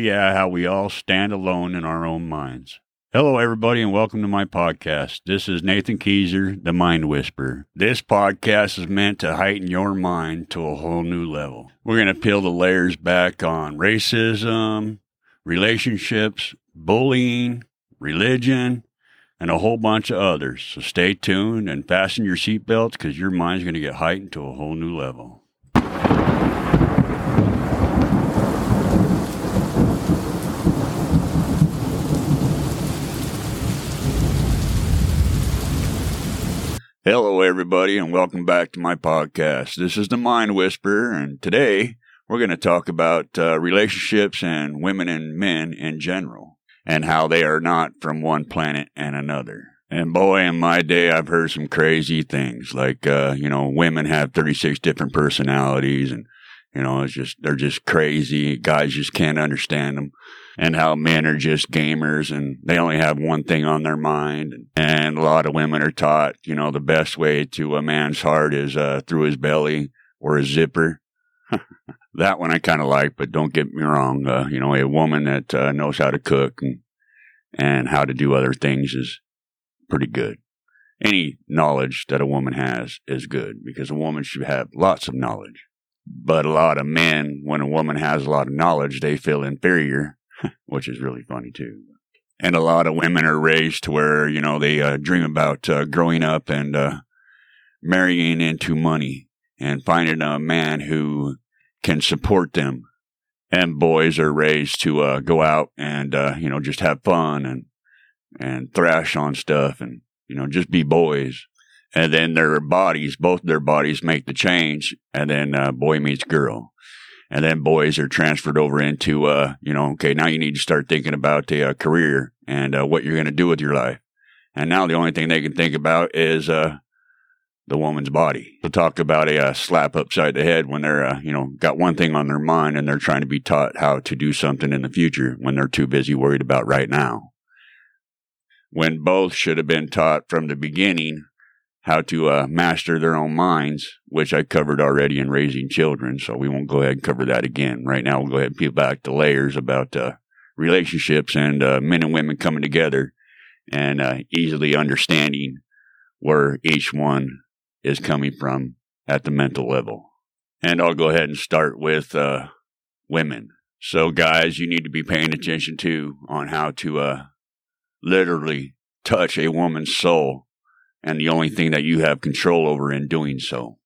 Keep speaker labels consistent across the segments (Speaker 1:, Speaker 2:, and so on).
Speaker 1: Yeah, how we all stand alone in our own minds. Hello, everybody, and welcome to my podcast. This is Nathan Keyser, the Mind Whisperer. This podcast is meant to heighten your mind to a whole new level. We're going to peel the layers back on racism, relationships, bullying, religion, and a whole bunch of others. So stay tuned and fasten your seatbelts because your mind's going to get heightened to a whole new level. Hello, everybody, and welcome back to my podcast. This is the Mind Whisperer, and today we're going to talk about uh, relationships and women and men in general, and how they are not from one planet and another. And boy, in my day, I've heard some crazy things like, uh, you know, women have 36 different personalities, and, you know, it's just, they're just crazy. Guys just can't understand them and how men are just gamers and they only have one thing on their mind. And a lot of women are taught, you know, the best way to a man's heart is uh, through his belly or his zipper. that one I kind of like, but don't get me wrong. Uh, you know, a woman that uh, knows how to cook and, and how to do other things is pretty good. Any knowledge that a woman has is good because a woman should have lots of knowledge. But a lot of men, when a woman has a lot of knowledge, they feel inferior which is really funny too. And a lot of women are raised to where, you know, they uh, dream about uh, growing up and uh, marrying into money and finding a man who can support them. And boys are raised to uh, go out and, uh, you know, just have fun and, and thrash on stuff and, you know, just be boys. And then their bodies, both their bodies make the change. And then uh, boy meets girl and then boys are transferred over into, uh, you know, okay, now you need to start thinking about a, uh, career and uh, what you're going to do with your life. And now the only thing they can think about is uh, the woman's body. They'll talk about a, uh, slap upside the head when they're, you know, got one thing on their mind and they're trying to be taught how to do something in the future when they're too busy worried about right now. When both should have been taught from the beginning how to uh, master their own minds, which I covered already in raising children. So we won't go ahead and cover that again. Right now, we'll go ahead and peel back the layers about uh, relationships and uh, men and women coming together and uh, easily understanding where each one is coming from at the mental level. And I'll go ahead and start with uh, women. So, guys, you need to be paying attention to on how to uh, literally touch a woman's soul and the only thing that you have control over in doing so.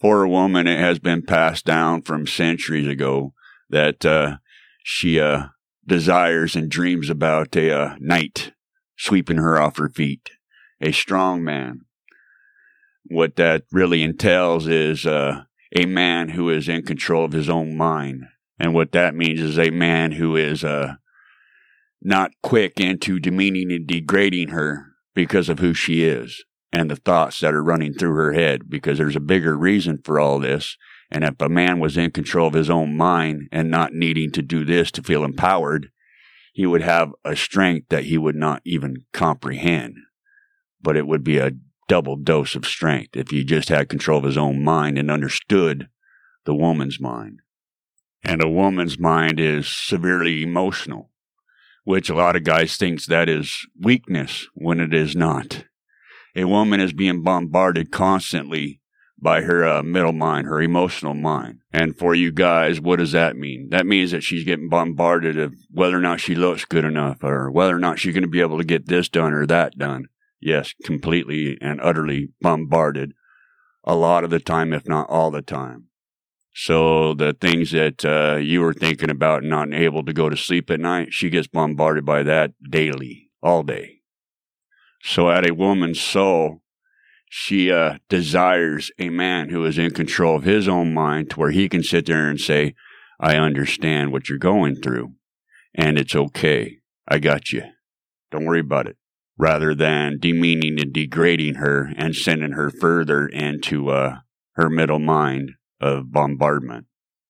Speaker 1: For a woman, it has been passed down from centuries ago that uh, she uh, desires and dreams about a uh, knight sweeping her off her feet, a strong man. What that really entails is uh, a man who is in control of his own mind. And what that means is a man who is uh, not quick into demeaning and degrading her, because of who she is and the thoughts that are running through her head because there's a bigger reason for all this. And if a man was in control of his own mind and not needing to do this to feel empowered, he would have a strength that he would not even comprehend. But it would be a double dose of strength if he just had control of his own mind and understood the woman's mind. And a woman's mind is severely emotional which a lot of guys thinks that is weakness when it is not. A woman is being bombarded constantly by her uh, middle mind, her emotional mind. And for you guys, what does that mean? That means that she's getting bombarded of whether or not she looks good enough or whether or not she's going to be able to get this done or that done. Yes, completely and utterly bombarded a lot of the time, if not all the time. So the things that uh, you were thinking about and not able to go to sleep at night, she gets bombarded by that daily, all day. So at a woman's soul, she uh, desires a man who is in control of his own mind to where he can sit there and say, I understand what you're going through and it's okay. I got you. Don't worry about it. Rather than demeaning and degrading her and sending her further into uh, her middle mind of bombardment.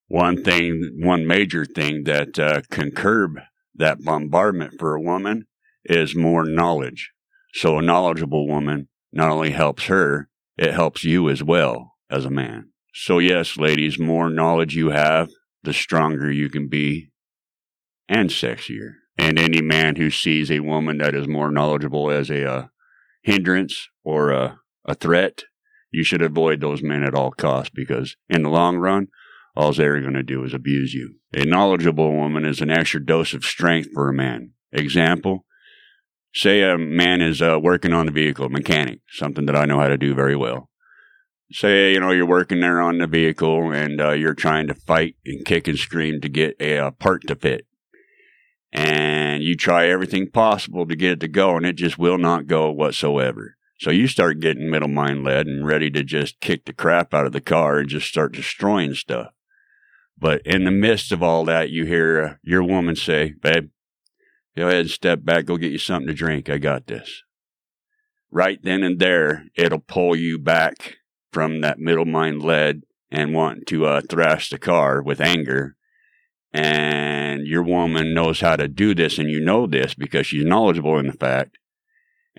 Speaker 1: One thing, one major thing that uh, can curb that bombardment for a woman is more knowledge. So a knowledgeable woman not only helps her, it helps you as well as a man. So yes, ladies, more knowledge you have, the stronger you can be. and sexier. And any man who sees a woman that is more knowledgeable as a uh, hindrance or a, a threat, you should avoid those men at all costs because in the long run, all they're going to do is abuse you. A knowledgeable woman is an extra dose of strength for a man. Example, say a man is uh, working on the vehicle, mechanic, something that I know how to do very well. Say, you know, you're working there on the vehicle and uh, you're trying to fight and kick and scream to get a, a uh, part to fit. And you try everything possible to get it to go and it just will not go whatsoever. So you start getting middle mind led and ready to just kick the crap out of the car and just start destroying stuff. But in the midst of all that, you hear your woman say, Babe, go ahead and step back, go get you something to drink. I got this. Right then and there, it'll pull you back from that middle mind led and wanting to uh, thrash the car with anger. And your woman knows how to do this, and you know this because she's knowledgeable in the fact.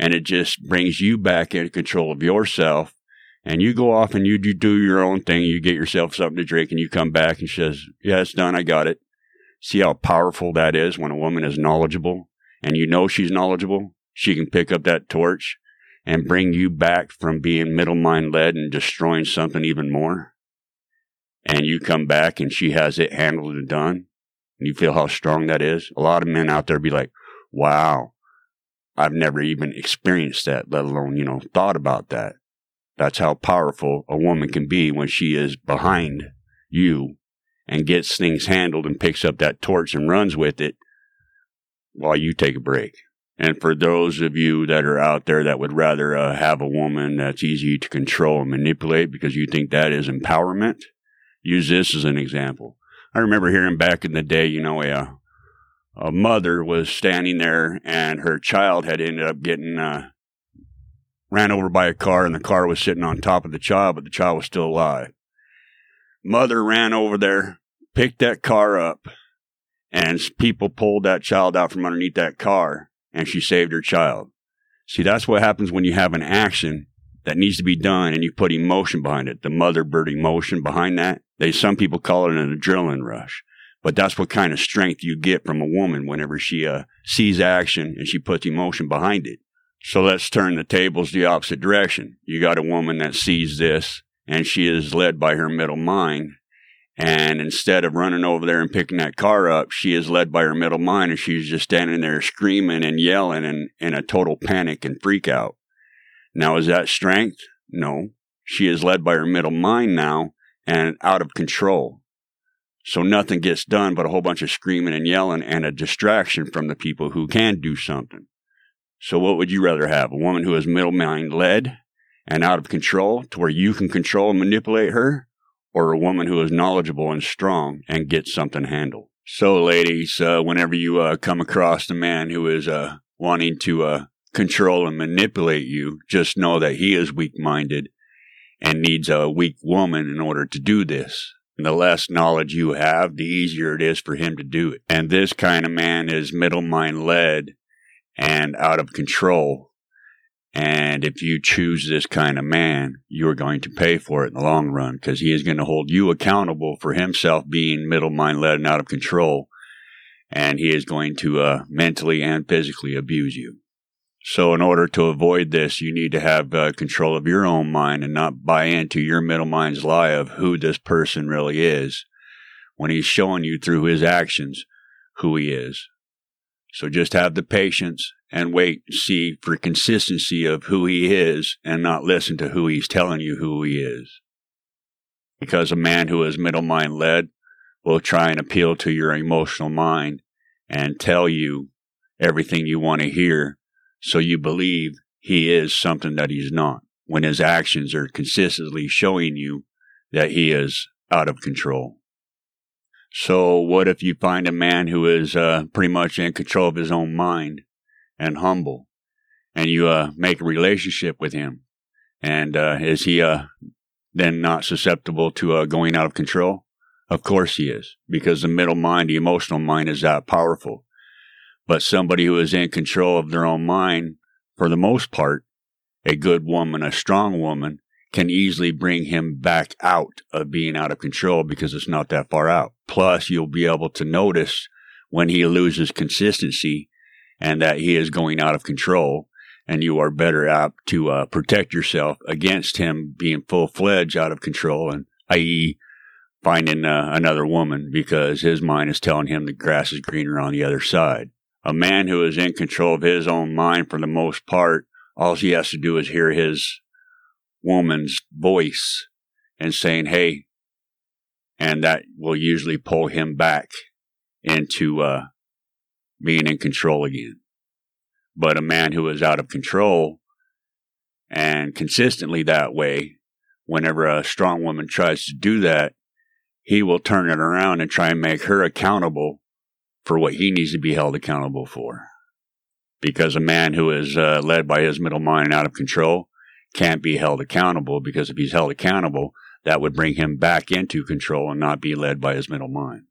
Speaker 1: And it just brings you back into control of yourself and you go off and you do your own thing. You get yourself something to drink and you come back and she says, yeah, it's done. I got it. See how powerful that is when a woman is knowledgeable and you know she's knowledgeable. She can pick up that torch and bring you back from being middle mind led and destroying something even more. And you come back and she has it handled and done. And you feel how strong that is. A lot of men out there be like, wow, I've never even experienced that, let alone, you know, thought about that. That's how powerful a woman can be when she is behind you and gets things handled and picks up that torch and runs with it while you take a break. And for those of you that are out there that would rather uh, have a woman that's easy to control and manipulate because you think that is empowerment, use this as an example. I remember hearing back in the day, you know, a, a mother was standing there and her child had ended up getting uh, ran over by a car and the car was sitting on top of the child, but the child was still alive. Mother ran over there, picked that car up, and people pulled that child out from underneath that car and she saved her child. See, that's what happens when you have an action that needs to be done and you put emotion behind it. The mother bird emotion behind that. They, some people call it an adrenaline rush, but that's what kind of strength you get from a woman whenever she uh, sees action and she puts emotion behind it. So let's turn the tables the opposite direction. You got a woman that sees this and she is led by her middle mind. And instead of running over there and picking that car up, she is led by her middle mind and she's just standing there screaming and yelling and in a total panic and freak out. Now, is that strength? No. She is led by her middle mind now and out of control. So nothing gets done but a whole bunch of screaming and yelling and a distraction from the people who can do something. So, what would you rather have? A woman who is middle mind led and out of control to where you can control and manipulate her, or a woman who is knowledgeable and strong and gets something handled? So, ladies, uh, whenever you uh, come across a man who is uh, wanting to uh, control and manipulate you, just know that he is weak minded and needs a weak woman in order to do this. And the less knowledge you have, the easier it is for him to do it. And this kind of man is middle mind led and out of control. And if you choose this kind of man, you're going to pay for it in the long run because he is going to hold you accountable for himself being middle mind led and out of control. And he is going to uh, mentally and physically abuse you. So, in order to avoid this, you need to have uh, control of your own mind and not buy into your middle mind's lie of who this person really is when he's showing you through his actions who he is. So just have the patience and wait and see for consistency of who he is and not listen to who he's telling you who he is. Because a man who is middle mind led will try and appeal to your emotional mind and tell you everything you want to hear so you believe he is something that he's not when his actions are consistently showing you that he is out of control. So, what if you find a man who is uh, pretty much in control of his own mind and humble, and you uh, make a relationship with him? And uh, is he uh, then not susceptible to uh, going out of control? Of course he is, because the middle mind, the emotional mind, is that powerful. But somebody who is in control of their own mind, for the most part, a good woman, a strong woman, can easily bring him back out of being out of control because it's not that far out. Plus, you'll be able to notice when he loses consistency and that he is going out of control and you are better apt to uh, protect yourself against him being full fledged out of control and i.e finding uh, another woman because his mind is telling him the grass is greener on the other side. A man who is in control of his own mind for the most part, all he has to do is hear his woman's voice and saying, Hey, and that will usually pull him back into uh, being in control again. But a man who is out of control and consistently that way, whenever a strong woman tries to do that, he will turn it around and try and make her accountable for what he needs to be held accountable for. Because a man who is uh, led by his middle mind out of control can't be held accountable because if he's held accountable, that would bring him back into control and not be led by his middle mind.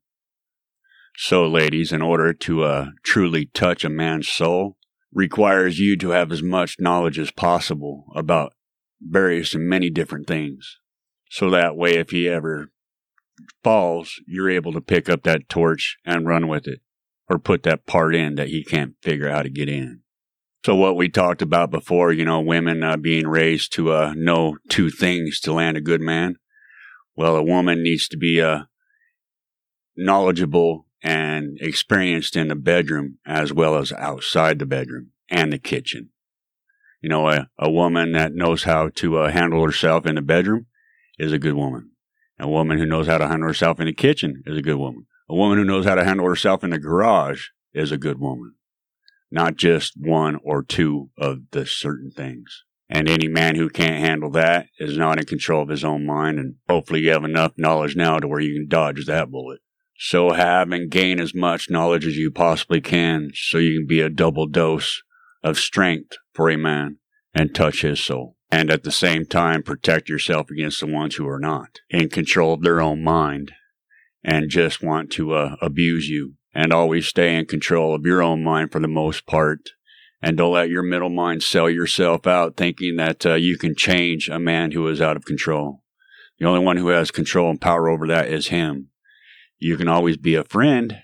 Speaker 1: So, ladies, in order to uh, truly touch a man's soul, requires you to have as much knowledge as possible about various and many different things. So that way, if he ever falls, you're able to pick up that torch and run with it or put that part in that he can't figure out how to get in. So what we talked about before, you know, women uh, being raised to uh, know two things to land a good man. Well, a woman needs to be uh, knowledgeable and experienced in the bedroom as well as outside the bedroom and the kitchen. You know, a, a woman that knows how to uh, handle herself in the bedroom is a good woman. A woman who knows how to handle herself in the kitchen is a good woman. A woman who knows how to handle herself in the garage is a good woman not just one or two of the certain things. And any man who can't handle that is not in control of his own mind. And hopefully you have enough knowledge now to where you can dodge that bullet. So have and gain as much knowledge as you possibly can so you can be a double dose of strength for a man and touch his soul. And at the same time, protect yourself against the ones who are not in control of their own mind and just want to uh, abuse you and always stay in control of your own mind for the most part. And don't let your middle mind sell yourself out thinking that uh, you can change a man who is out of control. The only one who has control and power over that is him. You can always be a friend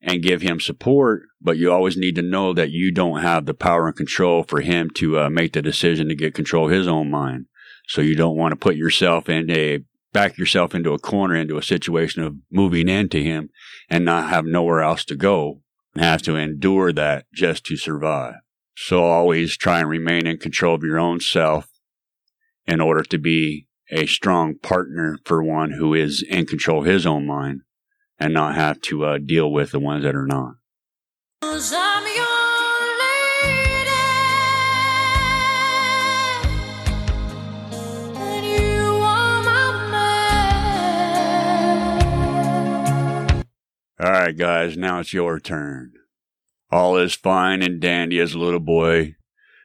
Speaker 1: and give him support, but you always need to know that you don't have the power and control for him to uh, make the decision to get control of his own mind. So you don't want to put yourself in a back yourself into a corner, into a situation of moving into him and not have nowhere else to go and have to endure that just to survive. So always try and remain in control of your own self in order to be a strong partner for one who is in control of his own mind and not have to uh, deal with the ones that are not. All right, guys, now it's your turn. All is fine and dandy as a little boy,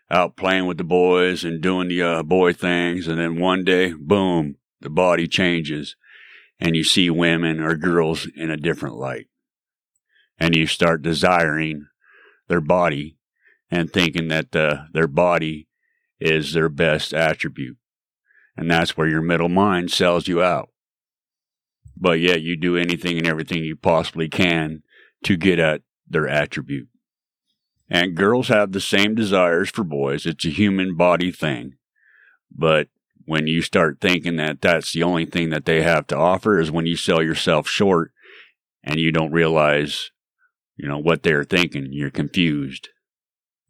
Speaker 1: out playing with the boys and doing the uh, boy things, and then one day, boom, the body changes, and you see women or girls in a different light. And you start desiring their body and thinking that uh, their body is their best attribute. And that's where your middle mind sells you out but yet you do anything and everything you possibly can to get at their attribute. And girls have the same desires for boys. It's a human body thing. But when you start thinking that that's the only thing that they have to offer is when you sell yourself short and you don't realize, you know, what they're thinking. You're confused.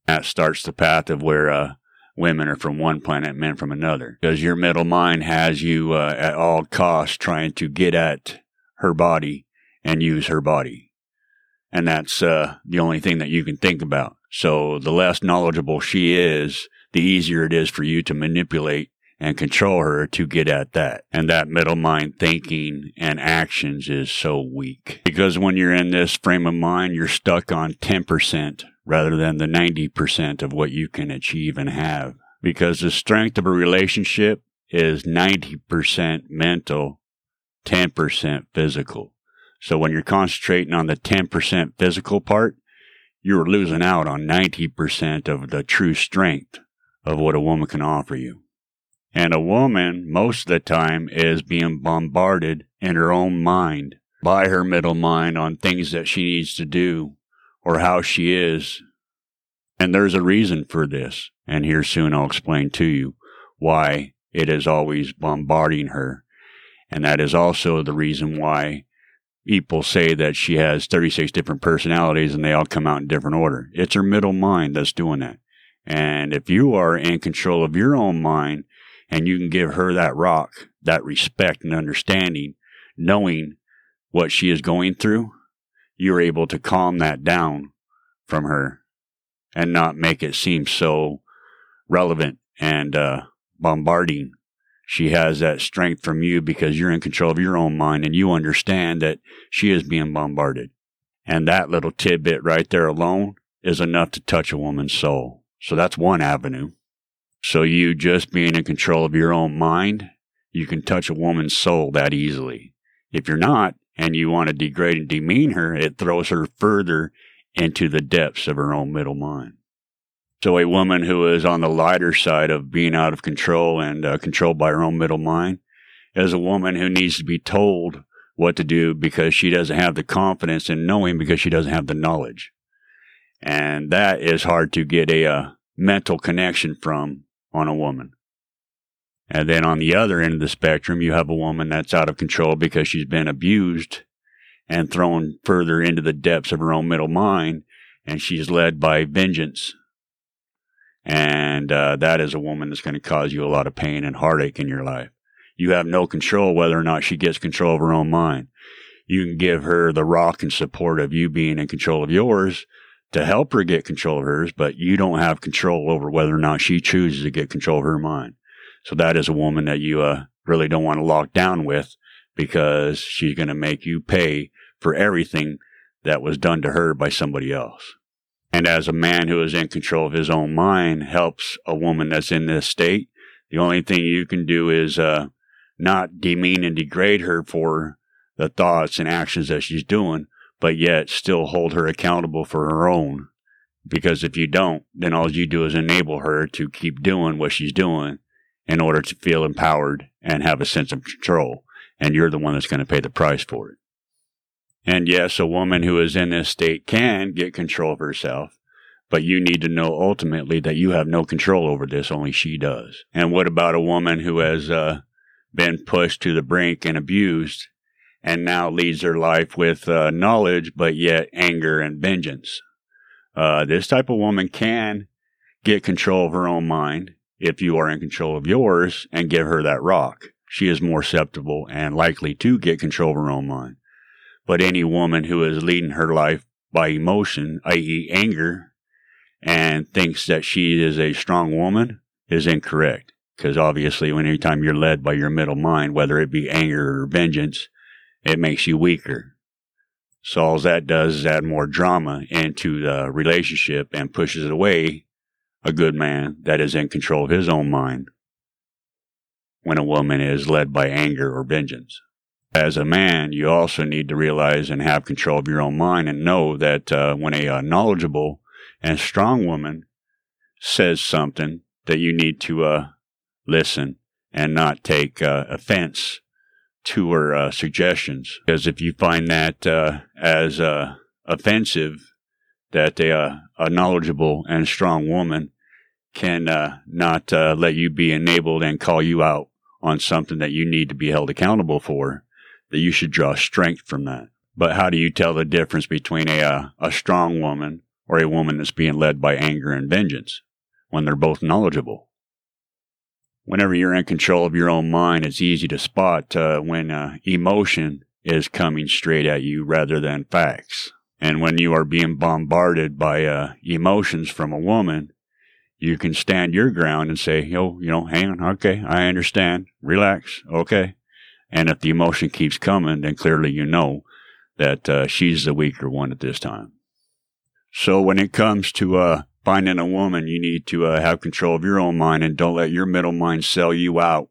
Speaker 1: That starts the path of where, uh, women are from one planet, men from another. Because your middle mind has you uh, at all costs trying to get at her body and use her body. And that's uh, the only thing that you can think about. So the less knowledgeable she is, the easier it is for you to manipulate and control her to get at that. And that middle mind thinking and actions is so weak. Because when you're in this frame of mind, you're stuck on 10% rather than the 90% of what you can achieve and have. Because the strength of a relationship is 90% mental, 10% physical. So when you're concentrating on the 10% physical part, you're losing out on 90% of the true strength of what a woman can offer you. And a woman, most of the time, is being bombarded in her own mind by her middle mind on things that she needs to do or how she is. And there's a reason for this. And here soon I'll explain to you why it is always bombarding her. And that is also the reason why people say that she has 36 different personalities and they all come out in different order. It's her middle mind that's doing that. And if you are in control of your own mind and you can give her that rock, that respect and understanding, knowing what she is going through, you're able to calm that down from her and not make it seem so relevant and uh, bombarding. She has that strength from you because you're in control of your own mind and you understand that she is being bombarded. And that little tidbit right there alone is enough to touch a woman's soul. So that's one avenue. So you just being in control of your own mind, you can touch a woman's soul that easily. If you're not, and you want to degrade and demean her, it throws her further into the depths of her own middle mind. So a woman who is on the lighter side of being out of control and uh, controlled by her own middle mind is a woman who needs to be told what to do because she doesn't have the confidence in knowing because she doesn't have the knowledge. And that is hard to get a uh, mental connection from on a woman. And then on the other end of the spectrum, you have a woman that's out of control because she's been abused and thrown further into the depths of her own middle mind, and she's led by vengeance. And uh, that is a woman that's going to cause you a lot of pain and heartache in your life. You have no control whether or not she gets control of her own mind. You can give her the rock and support of you being in control of yours to help her get control of hers, but you don't have control over whether or not she chooses to get control of her mind. So that is a woman that you uh, really don't want to lock down with because she's going to make you pay for everything that was done to her by somebody else. And as a man who is in control of his own mind helps a woman that's in this state, the only thing you can do is uh, not demean and degrade her for the thoughts and actions that she's doing, but yet still hold her accountable for her own. Because if you don't, then all you do is enable her to keep doing what she's doing in order to feel empowered and have a sense of control. And you're the one that's going to pay the price for it. And yes, a woman who is in this state can get control of herself, but you need to know ultimately that you have no control over this, only she does. And what about a woman who has uh, been pushed to the brink and abused and now leads her life with uh, knowledge, but yet anger and vengeance? Uh, this type of woman can get control of her own mind if you are in control of yours and give her that rock. She is more susceptible and likely to get control of her own mind. But any woman who is leading her life by emotion, i.e., anger, and thinks that she is a strong woman is incorrect. Because obviously, when anytime you're led by your middle mind, whether it be anger or vengeance, it makes you weaker. So all that does is add more drama into the relationship and pushes away a good man that is in control of his own mind when a woman is led by anger or vengeance. As a man, you also need to realize and have control of your own mind and know that uh, when a uh, knowledgeable and strong woman says something, that you need to uh, listen and not take uh, offense to her uh, suggestions. Because if you find that uh, as offensive, that a, a knowledgeable and strong woman can uh, not uh, let you be enabled and call you out on something that you need to be held accountable for, that you should draw strength from that. But how do you tell the difference between a, uh, a strong woman or a woman that's being led by anger and vengeance when they're both knowledgeable? Whenever you're in control of your own mind, it's easy to spot uh, when uh, emotion is coming straight at you rather than facts. And when you are being bombarded by uh, emotions from a woman, you can stand your ground and say, yo, you know, hang on, okay, I understand, relax, okay. And if the emotion keeps coming, then clearly you know that uh, she's the weaker one at this time. So when it comes to uh, finding a woman, you need to uh, have control of your own mind and don't let your middle mind sell you out,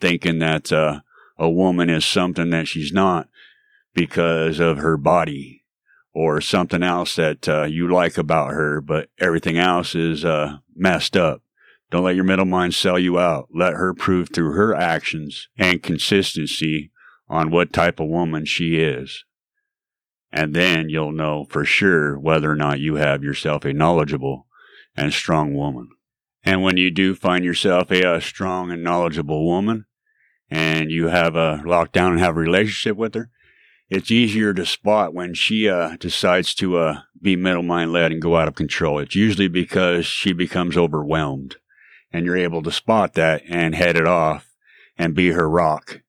Speaker 1: thinking that uh, a woman is something that she's not because of her body or something else that uh, you like about her, but everything else is uh, messed up. Don't let your middle mind sell you out. Let her prove through her actions and consistency on what type of woman she is. And then you'll know for sure whether or not you have yourself a knowledgeable and strong woman. And when you do find yourself a, a strong and knowledgeable woman and you have a lockdown and have a relationship with her, it's easier to spot when she uh, decides to uh, be middle mind led and go out of control. It's usually because she becomes overwhelmed and you're able to spot that and head it off and be her rock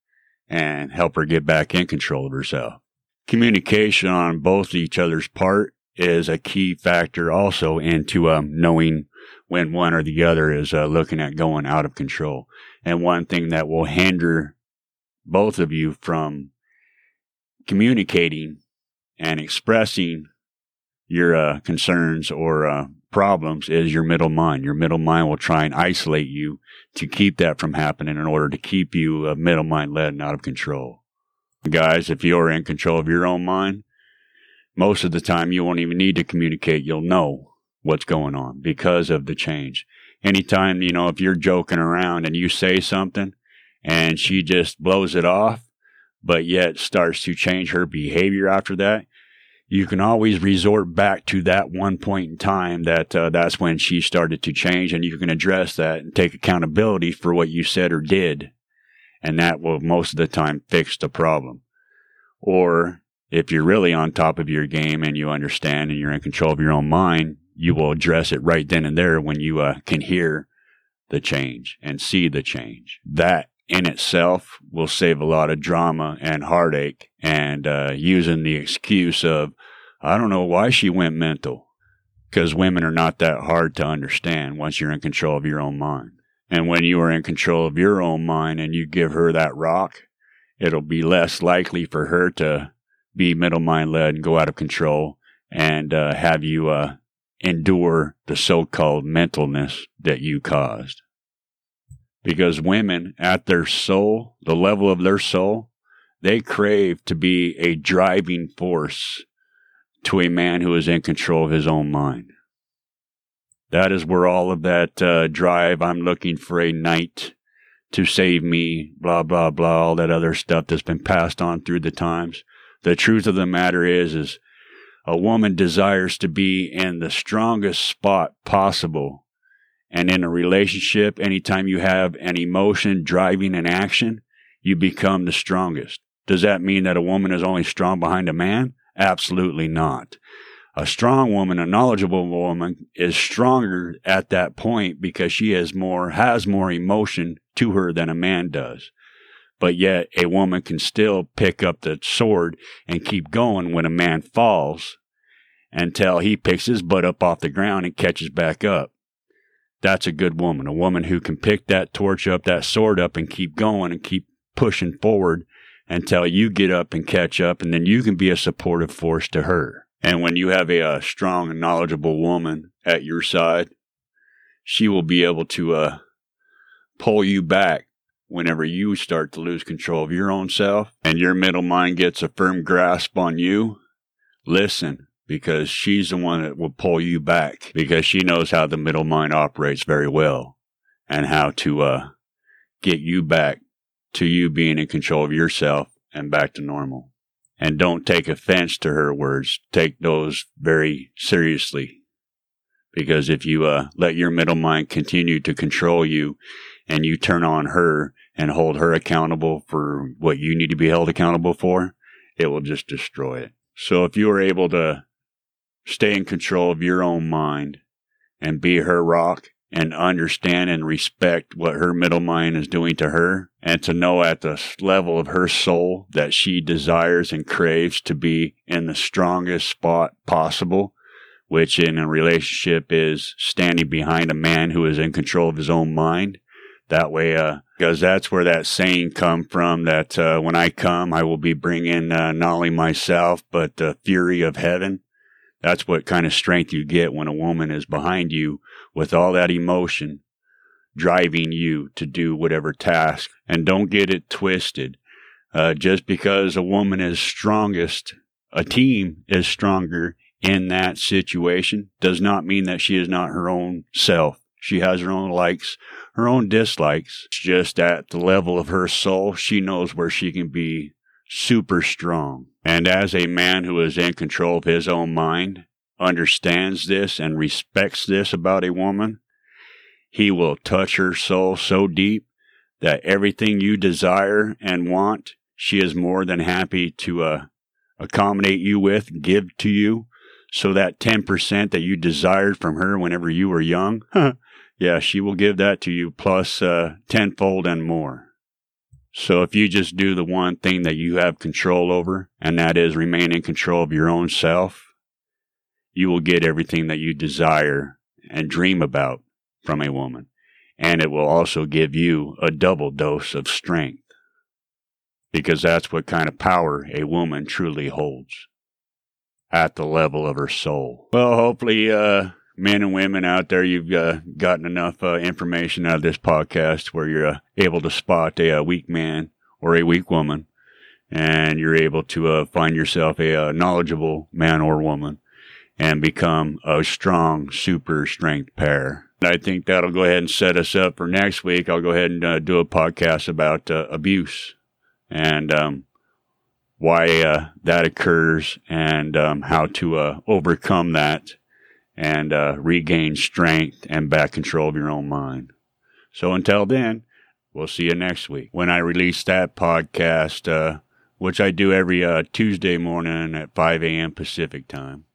Speaker 1: and help her get back in control of herself. Communication on both each other's part is a key factor also into um, knowing when one or the other is uh, looking at going out of control. And one thing that will hinder both of you from communicating and expressing your uh, concerns or uh, problems is your middle mind. Your middle mind will try and isolate you to keep that from happening in order to keep you uh, middle mind led and out of control. Guys, if you're in control of your own mind, most of the time you won't even need to communicate. You'll know what's going on because of the change. Anytime, you know, if you're joking around and you say something and she just blows it off, but yet starts to change her behavior after that, you can always resort back to that one point in time that uh, that's when she started to change and you can address that and take accountability for what you said or did and that will most of the time fix the problem or if you're really on top of your game and you understand and you're in control of your own mind you will address it right then and there when you uh, can hear the change and see the change that in itself will save a lot of drama and heartache and uh, using the excuse of, I don't know why she went mental. Because women are not that hard to understand once you're in control of your own mind. And when you are in control of your own mind and you give her that rock, it'll be less likely for her to be middle mind led and go out of control and uh, have you uh, endure the so called mentalness that you caused because women at their soul, the level of their soul, they crave to be a driving force to a man who is in control of his own mind. That is where all of that uh, drive, I'm looking for a knight to save me, blah, blah, blah, all that other stuff that's been passed on through the times. The truth of the matter is, is a woman desires to be in the strongest spot possible and in a relationship, anytime you have an emotion driving an action, you become the strongest. Does that mean that a woman is only strong behind a man? Absolutely not. A strong woman, a knowledgeable woman is stronger at that point because she has more, has more emotion to her than a man does. But yet a woman can still pick up the sword and keep going when a man falls until he picks his butt up off the ground and catches back up that's a good woman, a woman who can pick that torch up, that sword up, and keep going and keep pushing forward until you get up and catch up, and then you can be a supportive force to her. And when you have a, a strong and knowledgeable woman at your side, she will be able to uh, pull you back whenever you start to lose control of your own self and your middle mind gets a firm grasp on you. Listen, because she's the one that will pull you back because she knows how the middle mind operates very well and how to uh, get you back to you being in control of yourself and back to normal. And don't take offense to her words. Take those very seriously. Because if you uh, let your middle mind continue to control you and you turn on her and hold her accountable for what you need to be held accountable for, it will just destroy it. So if you are able to stay in control of your own mind and be her rock and understand and respect what her middle mind is doing to her and to know at the level of her soul that she desires and craves to be in the strongest spot possible which in a relationship is standing behind a man who is in control of his own mind that way uh because that's where that saying come from that uh, when i come i will be bringing uh, not only myself but the fury of heaven that's what kind of strength you get when a woman is behind you with all that emotion driving you to do whatever task. And don't get it twisted. Uh, just because a woman is strongest, a team is stronger in that situation does not mean that she is not her own self. She has her own likes, her own dislikes. Just at the level of her soul, she knows where she can be super strong. And as a man who is in control of his own mind, understands this and respects this about a woman, he will touch her soul so deep that everything you desire and want, she is more than happy to uh, accommodate you with, give to you. So that 10% that you desired from her whenever you were young, yeah, she will give that to you plus uh, tenfold and more. So if you just do the one thing that you have control over, and that is remain in control of your own self, you will get everything that you desire and dream about from a woman. And it will also give you a double dose of strength. Because that's what kind of power a woman truly holds at the level of her soul. Well, hopefully, uh, men and women out there, you've uh, gotten enough uh, information out of this podcast where you're uh, able to spot a, a, weak man or a weak woman, and you're able to uh, find yourself a, a, knowledgeable man or woman and become a strong super strength pair. I think that'll go ahead and set us up for next week. I'll go ahead and uh, do a podcast about uh, abuse and um, why that occurs and um, how to overcome that and uh, regain strength and back control of your own mind. So until then, we'll see you next week when I release that podcast, uh, which I do every uh, Tuesday morning at 5 a.m. Pacific time.